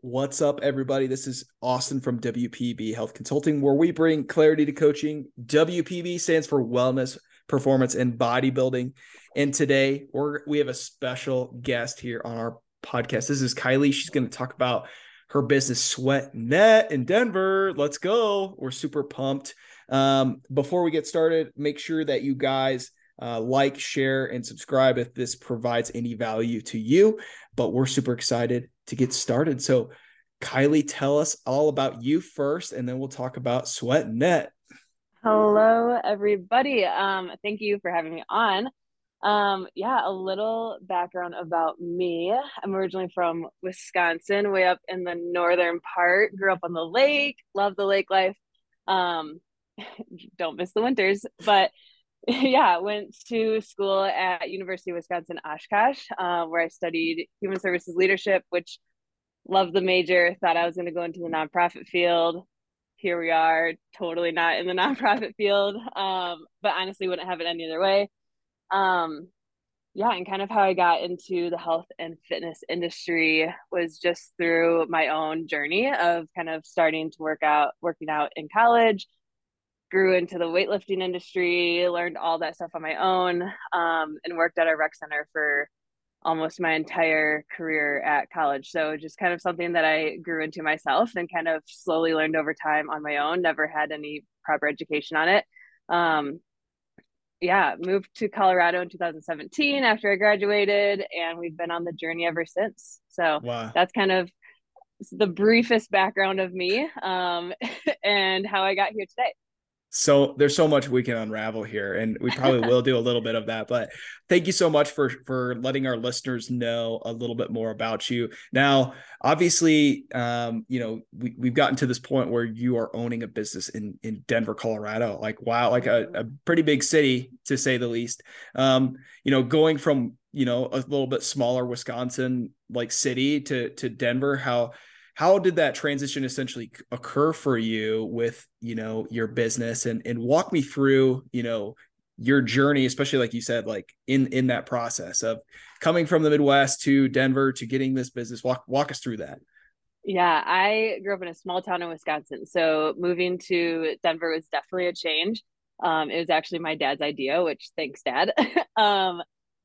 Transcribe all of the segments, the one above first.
What's up, everybody? This is Austin from WPB Health Consulting, where we bring clarity to coaching. WPB stands for Wellness, Performance, and Bodybuilding. And today we're we have a special guest here on our podcast. This is Kylie. She's going to talk about her business, Sweat Net in Denver. Let's go. We're super pumped. Um, before we get started, make sure that you guys uh, like, share, and subscribe if this provides any value to you. But we're super excited to get started. So, Kylie, tell us all about you first, and then we'll talk about Sweat Net. Hello, everybody. Um, thank you for having me on. Um, yeah, a little background about me. I'm originally from Wisconsin, way up in the northern part. Grew up on the lake, love the lake life. Um, don't miss the winters, but yeah, went to school at University of Wisconsin Oshkosh, uh, where I studied human services leadership, which loved the major. Thought I was going to go into the nonprofit field. Here we are, totally not in the nonprofit field, um, but honestly, wouldn't have it any other way. Um, yeah, and kind of how I got into the health and fitness industry was just through my own journey of kind of starting to work out, working out in college grew into the weightlifting industry, learned all that stuff on my own, um, and worked at a rec center for almost my entire career at college. So just kind of something that I grew into myself and kind of slowly learned over time on my own. Never had any proper education on it. Um, yeah, moved to Colorado in 2017 after I graduated, and we've been on the journey ever since. So wow. that's kind of the briefest background of me um, and how I got here today so there's so much we can unravel here and we probably will do a little bit of that but thank you so much for for letting our listeners know a little bit more about you. Now obviously um you know we, we've gotten to this point where you are owning a business in in denver colorado like wow like a, a pretty big city to say the least. Um you know going from you know a little bit smaller wisconsin like city to to denver how how did that transition essentially occur for you with you know your business? And and walk me through you know your journey especially like you said like in in that process of coming from the midwest to denver to getting this business. Walk walk us through that. Yeah i grew up in a small town in wisconsin so moving to denver was definitely a change. Um, it was actually my dad's idea which thanks dad. Um,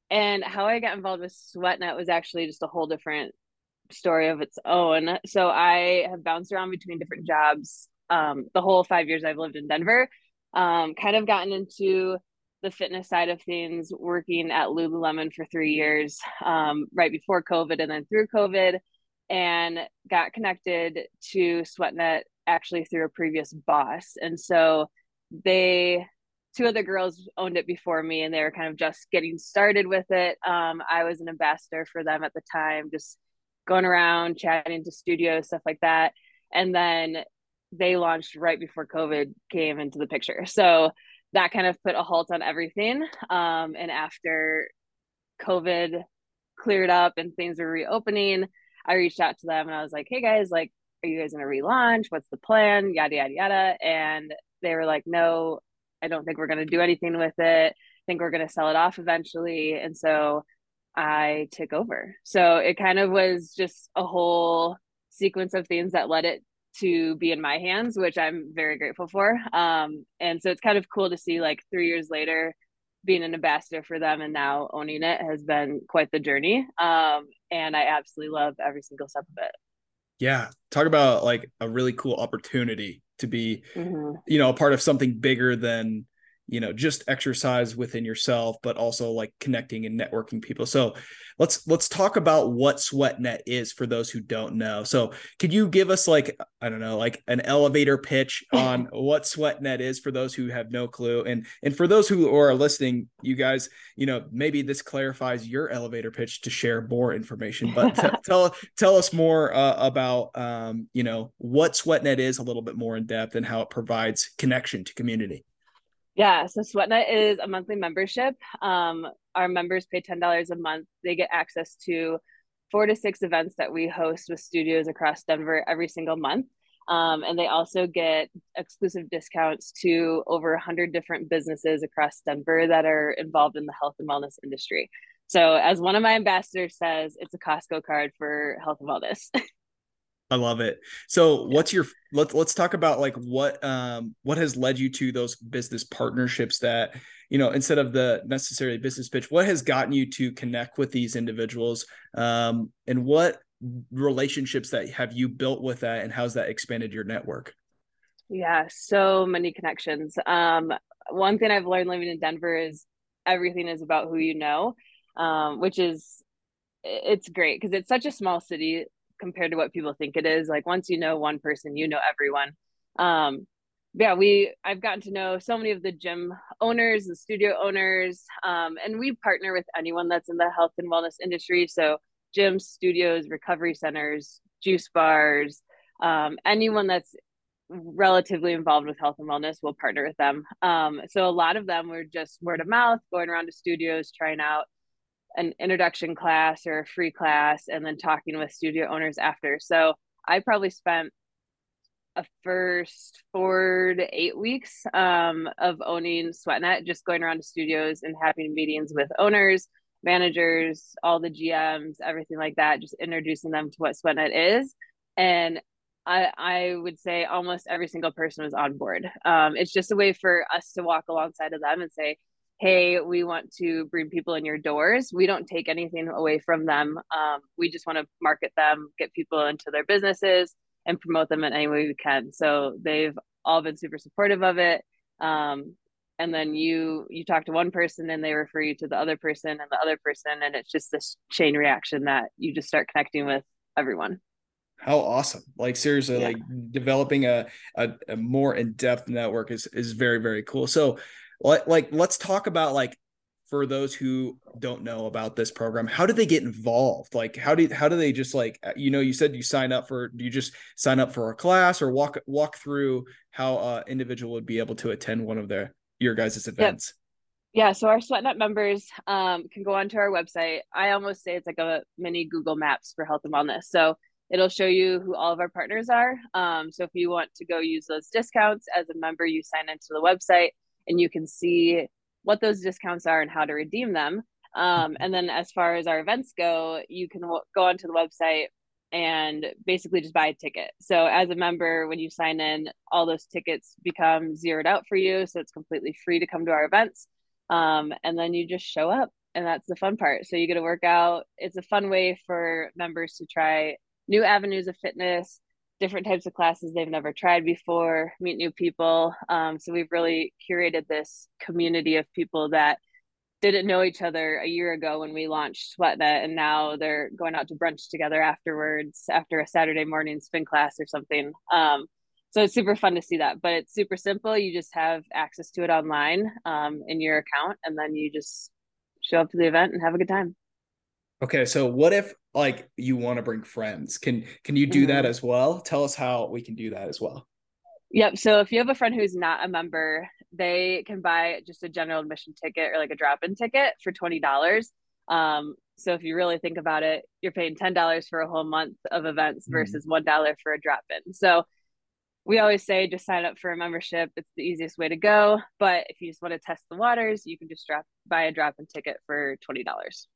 and how i got involved with sweatnet was actually just a whole different story of its own. So I have bounced around between different jobs um, the whole five years I've lived in Denver. Um, kind of gotten into the fitness side of things, working at Lululemon for three years, um, right before COVID and then through COVID, and got connected to SweatNet actually through a previous boss. And so they two other girls owned it before me and they were kind of just getting started with it um, i was an ambassador for them at the time just going around chatting to studios, stuff like that. And then they launched right before COVID came into the picture. So that kind of put a halt on everything. Um, and after COVID cleared up and things were reopening, I reached out to them and I was like, hey guys, like, are you guys going to relaunch? What's the plan? Yada, yada, yada. And they were like, no, I don't think we're going to do anything with it. I think we're going to sell it off eventually. And so I took over. So it kind of was just a whole sequence of things that led it to be in my hands, which I'm very grateful for. Um, and so it's kind of cool to see like three years later, being an ambassador for them and now owning it has been quite the journey. Um, and I absolutely love every single step of it. Yeah. Talk about like a really cool opportunity to be, mm-hmm. you know, a part of something bigger than you know just exercise within yourself but also like connecting and networking people. So let's let's talk about what sweatnet is for those who don't know. So could you give us like i don't know like an elevator pitch on what sweatnet is for those who have no clue? And and for those who are listening you guys you know maybe this clarifies your elevator pitch to share more information but t- tell tell us more uh, about um you know what sweatnet is a little bit more in depth and how it provides connection to community yeah, so SweatNet is a monthly membership. Um, our members pay ten dollars a month. They get access to four to six events that we host with studios across Denver every single month. Um, and they also get exclusive discounts to over 100 different businesses across Denver that are involved in the health and wellness industry. So, as one of my ambassadors says, it's a Costco card for health and wellness. I love it. So what's your let's let's talk about like what um what has led you to those business partnerships that you know instead of the necessarily business pitch what has gotten you to connect with these individuals um and what relationships that have you built with that and how's that expanded your network? Yeah, so many connections. Um one thing I've learned living in Denver is everything is about who you know. Um which is it's great because it's such a small city compared to what people think it is. Like once you know one person, you know everyone. Um, yeah, we I've gotten to know so many of the gym owners, the studio owners, um, and we partner with anyone that's in the health and wellness industry. So gyms, studios, recovery centers, juice bars, um, anyone that's relatively involved with health and wellness we'll partner with them. Um, so a lot of them were just word of mouth, going around to studios, trying out an introduction class or a free class and then talking with studio owners after. So I probably spent a first four to eight weeks um, of owning SweatNet, just going around to studios and having meetings with owners, managers, all the GMs, everything like that, just introducing them to what SweatNet is. And I, I would say almost every single person was on board. Um, it's just a way for us to walk alongside of them and say, hey, we want to bring people in your doors. We don't take anything away from them. Um, we just want to market them, get people into their businesses, and promote them in any way we can. So they've all been super supportive of it. Um, and then you you talk to one person and they refer you to the other person and the other person and it's just this chain reaction that you just start connecting with everyone how awesome like seriously yeah. like developing a, a, a more in-depth network is is very very cool so like, like let's talk about like for those who don't know about this program how do they get involved? Like how do how do they just like uh, you know you said you sign up for do you just sign up for a class or walk walk through how a individual would be able to attend one of their your guys' events? Yep. yeah so our sweatnet members um, can go onto our website. I almost say it's like a mini google maps for health and wellness. So it'll show you who all of our partners are. Um, so if you want to go use those discounts as a member you sign into the website and you can see what those discounts are and how to redeem them. Um, and then as far as our events go, you can w- go onto the website and basically just buy a ticket. So as a member, when you sign in, all those tickets become zeroed out for you. So it's completely free to come to our events. Um, and then you just show up and that's the fun part. So you get to work out. It's a fun way for members to try new avenues of fitness, different types of classes they've never tried before, meet new people. Um, so we've really curated this community of people that didn't know each other a year ago when we launched SweatNet, and now they're going out to brunch together afterwards after a Saturday morning spin class or something. Um, so it's super fun to see that, but it's super simple. You just have access to it online um, in your account, and then you just show up to the event and have a good time. Okay, so what if like you want to bring friends? Can can you do mm-hmm. that as well? Tell us how we can do that as well. Yep. So if you have a friend who's not a member, they can buy just a general admission ticket or like a drop-in ticket for twenty dollars. Um, so if you really think about it, you're paying ten dollars for a whole month of events mm-hmm. versus one dollar for a drop-in. So we always say just sign up for a membership. It's the easiest way to go. But if you just want to test the waters, you can just drop buy a drop-in ticket for twenty dollars.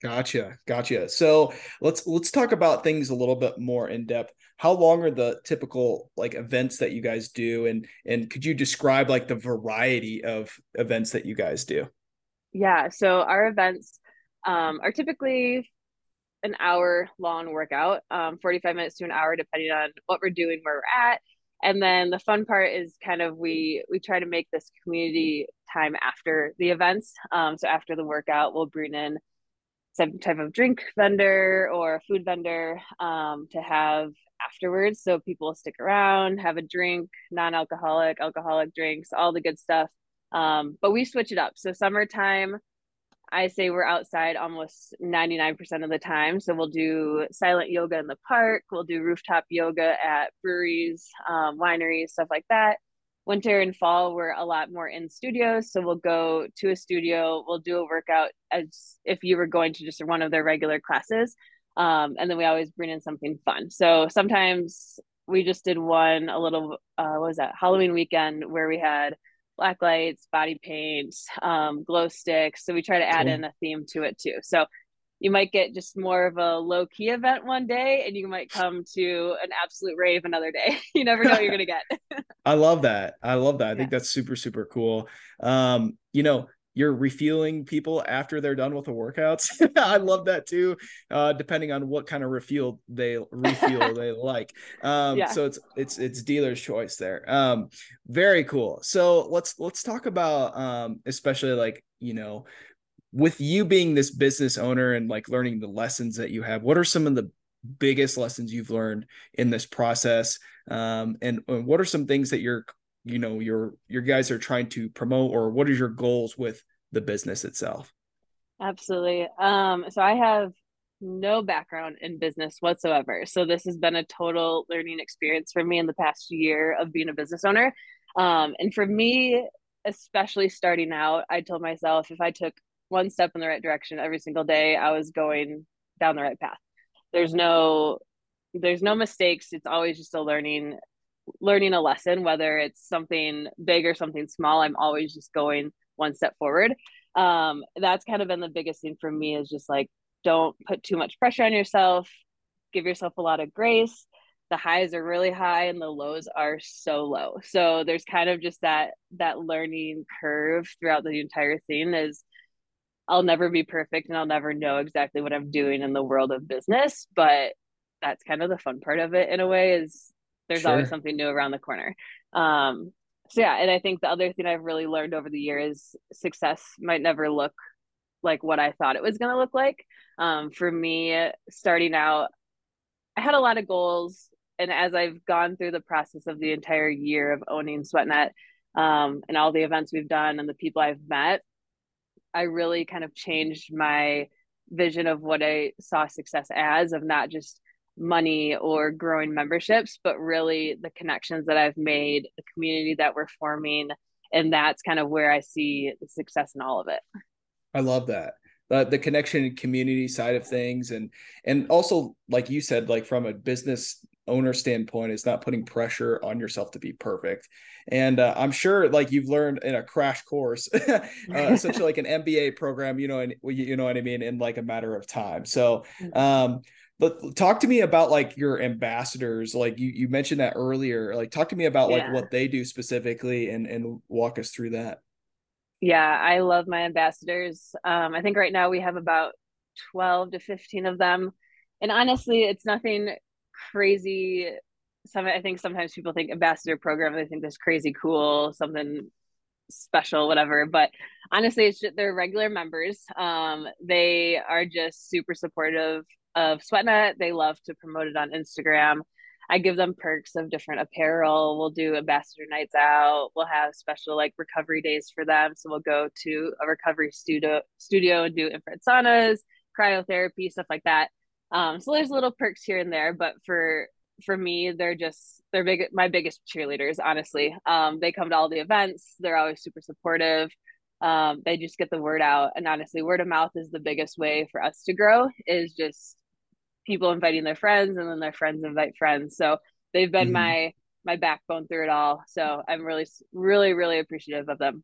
Gotcha, gotcha. So let's let's talk about things a little bit more in depth. How long are the typical like events that you guys do, and and could you describe like the variety of events that you guys do? Yeah, so our events um, are typically an hour long workout, um, 45 minutes to an hour, depending on what we're doing, where we're at. And then the fun part is kind of we we try to make this community time after the events. Um, so after the workout, we'll bring in some type of drink vendor or food vendor um, to have afterwards. So people stick around, have a drink, non alcoholic, alcoholic drinks, all the good stuff. Um, but we switch it up. So summertime, I say we're outside almost 99% of the time. So we'll do silent yoga in the park, we'll do rooftop yoga at breweries, um, wineries, stuff like that winter and fall we're a lot more in studios so we'll go to a studio we'll do a workout as if you were going to just one of their regular classes. Um, and then we always bring in something fun. So sometimes we just did one a little uh, what was that? Halloween weekend where we had black lights body paint um, glow sticks. So we try to add cool. in a theme to it too. So you might get just more of a low key event one day and you might come to an absolute rave another day. you never know what you're going to get. I love that. I love that. I yeah. think that's super, super cool. Um, you know, you're refueling people after they're done with the workouts. I love that too. Uh, depending on what kind of refuel they refuel they like. Um, yeah. so it's it's it's dealer's choice there. Um, very cool. So let's let's talk about um, especially like you know with you being this business owner and like learning the lessons that you have, what are some of the biggest lessons you've learned in this process? Um, and, and what are some things that you're, you know, your your guys are trying to promote, or what are your goals with the business itself? Absolutely. Um, so I have no background in business whatsoever. So this has been a total learning experience for me in the past year of being a business owner. Um, and for me, especially starting out, I told myself if I took one step in the right direction every single day i was going down the right path. There's no there's no mistakes. It's always just a learning learning a lesson whether it's something big or something small i'm always just going one step forward. Um that's kind of been the biggest thing for me is just like don't put too much pressure on yourself. Give yourself a lot of grace. The highs are really high and the lows are so low. So there's kind of just that that learning curve throughout the entire thing is I'll never be perfect and I'll never know exactly what I'm doing in the world of business, but that's kind of the fun part of it in a way is there's sure. always something new around the corner. Um, so yeah, and I think the other thing I've really learned over the years, success might never look like what I thought it was going to look like. Um, for me, starting out, I had a lot of goals, and as I've gone through the process of the entire year of owning SweatNet um, and all the events we've done and the people I've met, I really kind of changed my vision of what I saw success as of not just money or growing memberships, but really the connections that I've made, the community that we're forming. And that's kind of where I see the success in all of it. I love that. The, the connection and community side of things and and also like you said like from a business owner standpoint is not putting pressure on yourself to be perfect. And uh, i'm sure like you've learned in a crash course uh, essentially like an mba program you know and you know what i mean in like a matter of time. So mm-hmm. um but talk to me about like your ambassadors. Like you you mentioned that earlier. Like talk to me about like yeah. what they do specifically and and walk us through that. Yeah i love my ambassadors. Um i think right now we have about 12 to 15 of them. And honestly it's nothing crazy some I think sometimes people think ambassador program they think this crazy cool something special whatever but honestly it's just, they're regular members. Um they are just super supportive of sweatnet. They love to promote it on instagram. I give them perks of different apparel. We'll do ambassador nights out. We'll have special like recovery days for them. So we'll go to a recovery studio studio and do infrared saunas cryotherapy stuff like that um, so there's little perks here and there, but for for me, they're just they're big my biggest cheerleaders, honestly. Um, they come to all the events, they're always super supportive. Um, they just get the word out. And honestly, word of mouth is the biggest way for us to grow, is just people inviting their friends and then their friends invite friends. So they've been mm-hmm. my my backbone through it all. So I'm really, really, really appreciative of them.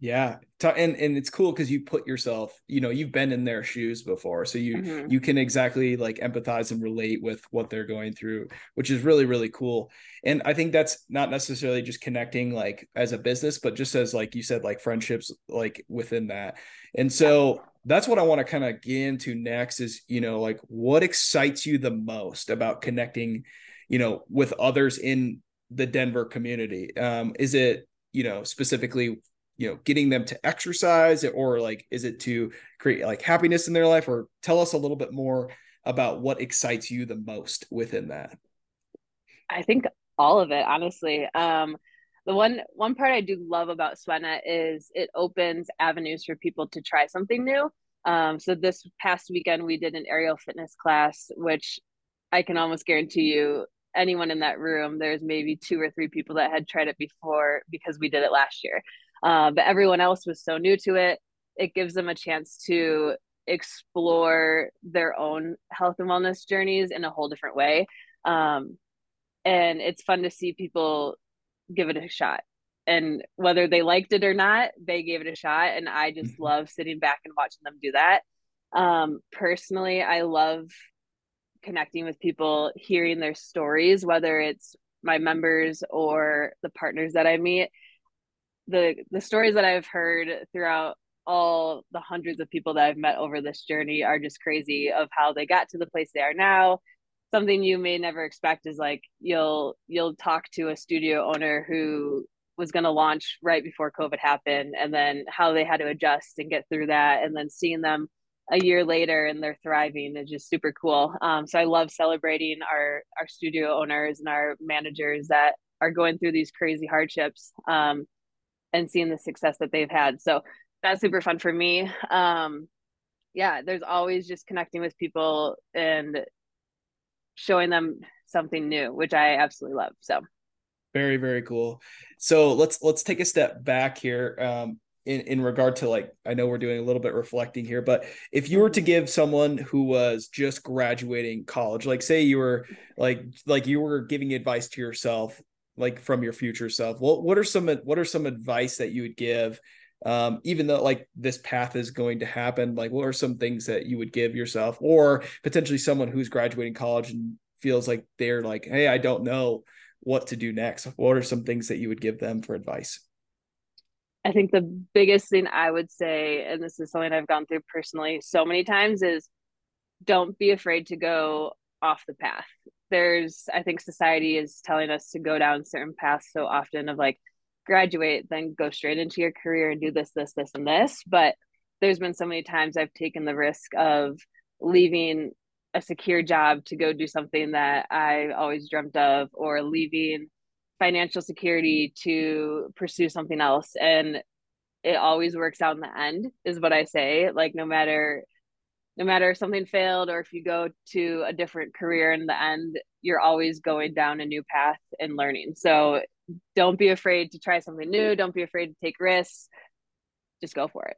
Yeah. And and it's cool because you put yourself, you know, you've been in their shoes before. So you mm-hmm. you can exactly like empathize and relate with what they're going through, which is really, really cool. And I think that's not necessarily just connecting like as a business, but just as like you said, like friendships like within that. And so that's what I want to kind of get into next is, you know, like what excites you the most about connecting, you know, with others in the Denver community? Um, is it, you know, specifically you know getting them to exercise or like is it to create like happiness in their life? Or tell us a little bit more about what excites you the most within that. I think all of it honestly. Um the one one part i do love about sweatnet is it opens avenues for people to try something new. Um so this past weekend we did an aerial fitness class which i can almost guarantee you anyone in that room there's maybe two or three people that had tried it before because we did it last year uh, but everyone else was so new to it. It gives them a chance to explore their own health and wellness journeys in a whole different way. Um, and it's fun to see people give it a shot. And whether they liked it or not, they gave it a shot. And I just mm-hmm. love sitting back and watching them do that. Um, personally, I love connecting with people, hearing their stories, whether it's my members or the partners that I meet. The the stories that I've heard throughout all the hundreds of people that I've met over this journey are just crazy of how they got to the place they are now. Something you may never expect is like you'll you'll talk to a studio owner who was going to launch right before COVID happened and then how they had to adjust and get through that and then seeing them a year later and they're thriving is just super cool. Um, so I love celebrating our our studio owners and our managers that are going through these crazy hardships um, and seeing the success that they've had. So that's super fun for me. Um, yeah, there's always just connecting with people and showing them something new, which I absolutely love. So very very cool. So let's let's take a step back here. Um, in in regard to like I know we're doing a little bit reflecting here, but if you were to give someone who was just graduating college, like say you were like like you were giving advice to yourself, like from your future self, what what are some what are some advice that you would give? Um, even though like this path is going to happen, like what are some things that you would give yourself, or potentially someone who's graduating college and feels like they're like, hey, I don't know what to do next. What are some things that you would give them for advice? I think the biggest thing I would say, and this is something I've gone through personally so many times, is don't be afraid to go off the path. There's, I think society is telling us to go down certain paths so often of like graduate, then go straight into your career and do this, this, this, and this. But there's been so many times I've taken the risk of leaving a secure job to go do something that I always dreamt of, or leaving financial security to pursue something else and it always works out in the end is what i say like no matter no matter if something failed or if you go to a different career in the end you're always going down a new path and learning. So don't be afraid to try something new. Don't be afraid to take risks. Just go for it.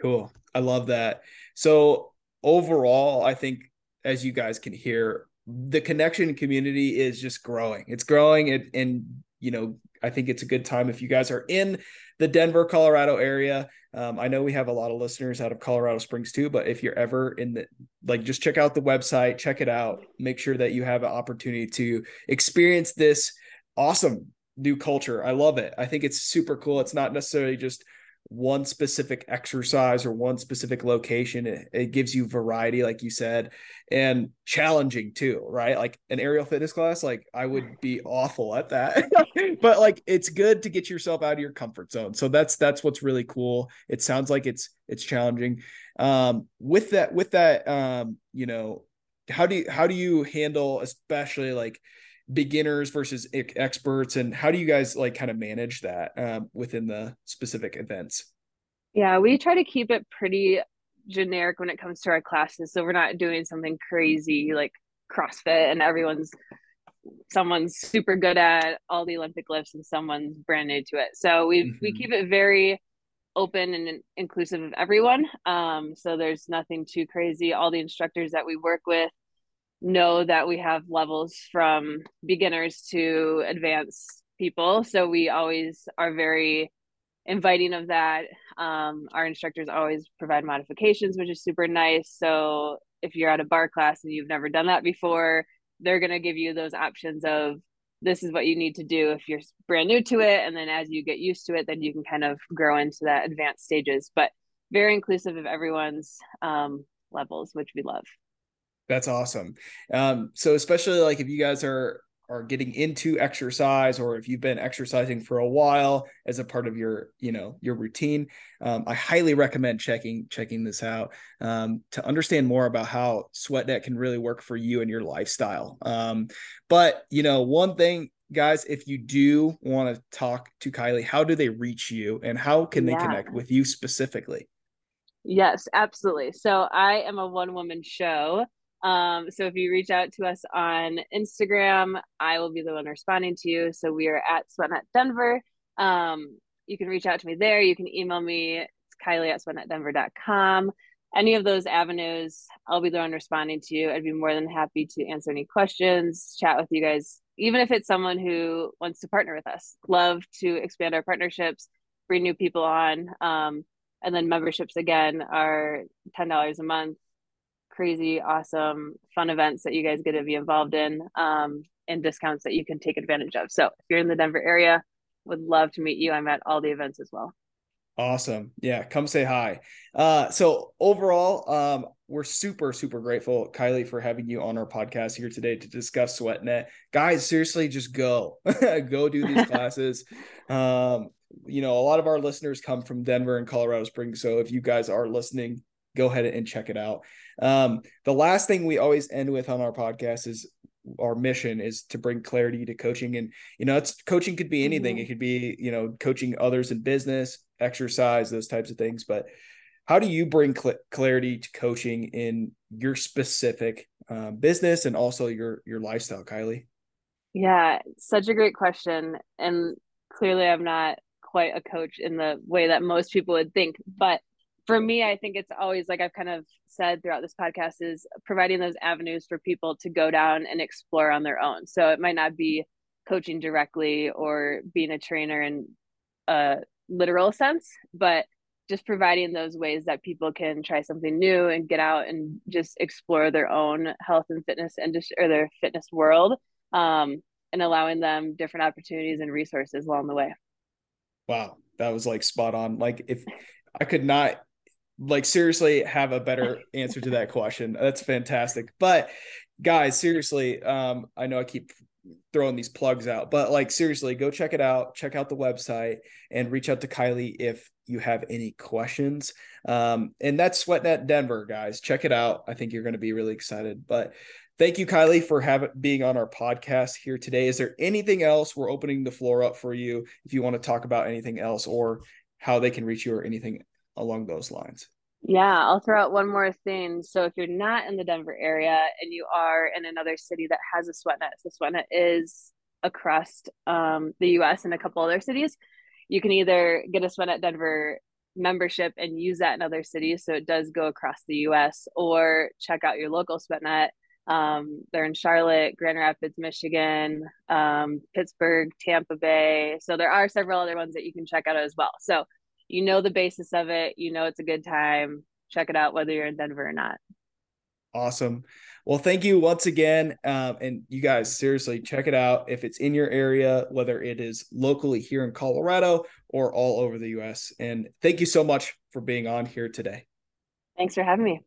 Cool. I love that. So overall i think as you guys can hear the connection community is just growing. It's growing, and, and you know, I think it's a good time if you guys are in the Denver, Colorado area. Um, I know we have a lot of listeners out of Colorado Springs too, but if you're ever in the like, just check out the website, check it out, make sure that you have an opportunity to experience this awesome new culture. I love it. I think it's super cool. It's not necessarily just one specific exercise or one specific location. It, it, gives you variety, like you said, and challenging too, right? Like an aerial fitness class, like I would be awful at that, but like it's good to get yourself out of your comfort zone. So that's that's what's really cool. It sounds like it's it's challenging. Um, with that, with that, um, you know, how do you how do you handle, especially like beginners versus experts and how do you guys like kind of manage that um, within the specific events? Yeah we try to keep it pretty generic when it comes to our classes so we're not doing something crazy like crossfit and everyone's someone's super good at all the olympic lifts and someone's brand new to it. So we mm-hmm. we keep it very open and inclusive of everyone um, so there's nothing too crazy. All the instructors that we work with know that we have levels from beginners to advanced people. So we always are very inviting of that. Um, our instructors always provide modifications, which is super nice. So if you're at a barre class and you've never done that before, they're going to give you those options of this is what you need to do if you're brand new to it. And then as you get used to it, then you can kind of grow into that advanced stages. But very inclusive of everyone's um, levels, which we love. That's awesome. Um, so especially like if you guys are are getting into exercise or if you've been exercising for a while as a part of your you know your routine um, i highly recommend checking checking this out um, to understand more about how sweatnet can really work for you and your lifestyle um, but you know one thing guys if you do want to talk to kylie how do they reach you and how can they yeah. connect with you specifically yes absolutely so i am a one woman show um, so if you reach out to us on Instagram, I will be the one responding to you. So we are at Sweatnet Denver. Um, you can reach out to me there. You can email me. It's Kylie at sweatnetdenver.com. Any of those avenues, I'll be the one responding to you. I'd be more than happy to answer any questions, chat with you guys, even if it's someone who wants to partner with us. Love to expand our partnerships, bring new people on. Um, and then memberships again are $10 a month crazy, awesome, fun events that you guys get to be involved in um, and discounts that you can take advantage of. So if you're in the Denver area, would love to meet you. I'm at all the events as well. Awesome. Yeah, come say hi. Uh, so overall, um, we're super, super grateful, Kylie, for having you on our podcast here today to discuss SweatNet. Guys, seriously, just go. go do these classes. Um, you know, a lot of our listeners come from Denver and Colorado Springs. So if you guys are listening, go ahead and check it out. Um, the last thing we always end with on our podcast is our mission is to bring clarity to coaching. And you know it's coaching could be anything. Mm-hmm. it could be you know coaching others in business exercise those types of things. But how do you bring cl- clarity to coaching in your specific uh, business and also your your lifestyle kylie? Yeah such a great question. And clearly i'm not quite a coach in the way that most people would think but for me, I think it's always like I've kind of said throughout this podcast is providing those avenues for people to go down and explore on their own. So it might not be coaching directly or being a trainer in a literal sense, but just providing those ways that people can try something new and get out and just explore their own health and fitness industry or their fitness world um, and allowing them different opportunities and resources along the way. Wow, that was like spot on. Like if I could not like seriously have a better answer to that question. That's fantastic. But guys, seriously, um, I know I keep throwing these plugs out, but like seriously, go check it out. Check out the website and reach out to Kylie if you have any questions. Um, and that's SweatNet Denver, guys. Check it out. I think you're going to be really excited. But thank you, Kylie, for having being on our podcast here today. Is there anything else? We're opening the floor up for you if you want to talk about anything else or how they can reach you or anything along those lines. Yeah, I'll throw out one more thing. So if you're not in the Denver area and you are in another city that has a SweatNet, the SweatNet is across um, the U.S. and a couple other cities. You can either get a SweatNet Denver membership and use that in other cities, so it does go across the U.S. Or check out your local SweatNet. Um, they're in Charlotte, Grand Rapids, Michigan, um, Pittsburgh, Tampa Bay. So there are several other ones that you can check out as well. So you know the basis of it, you know it's a good time. Check it out whether you're in Denver or not. Awesome. Well, thank you once again. Um, and you guys, seriously, check it out. If it's in your area, whether it is locally here in Colorado or all over the US. And thank you so much for being on here today. Thanks for having me.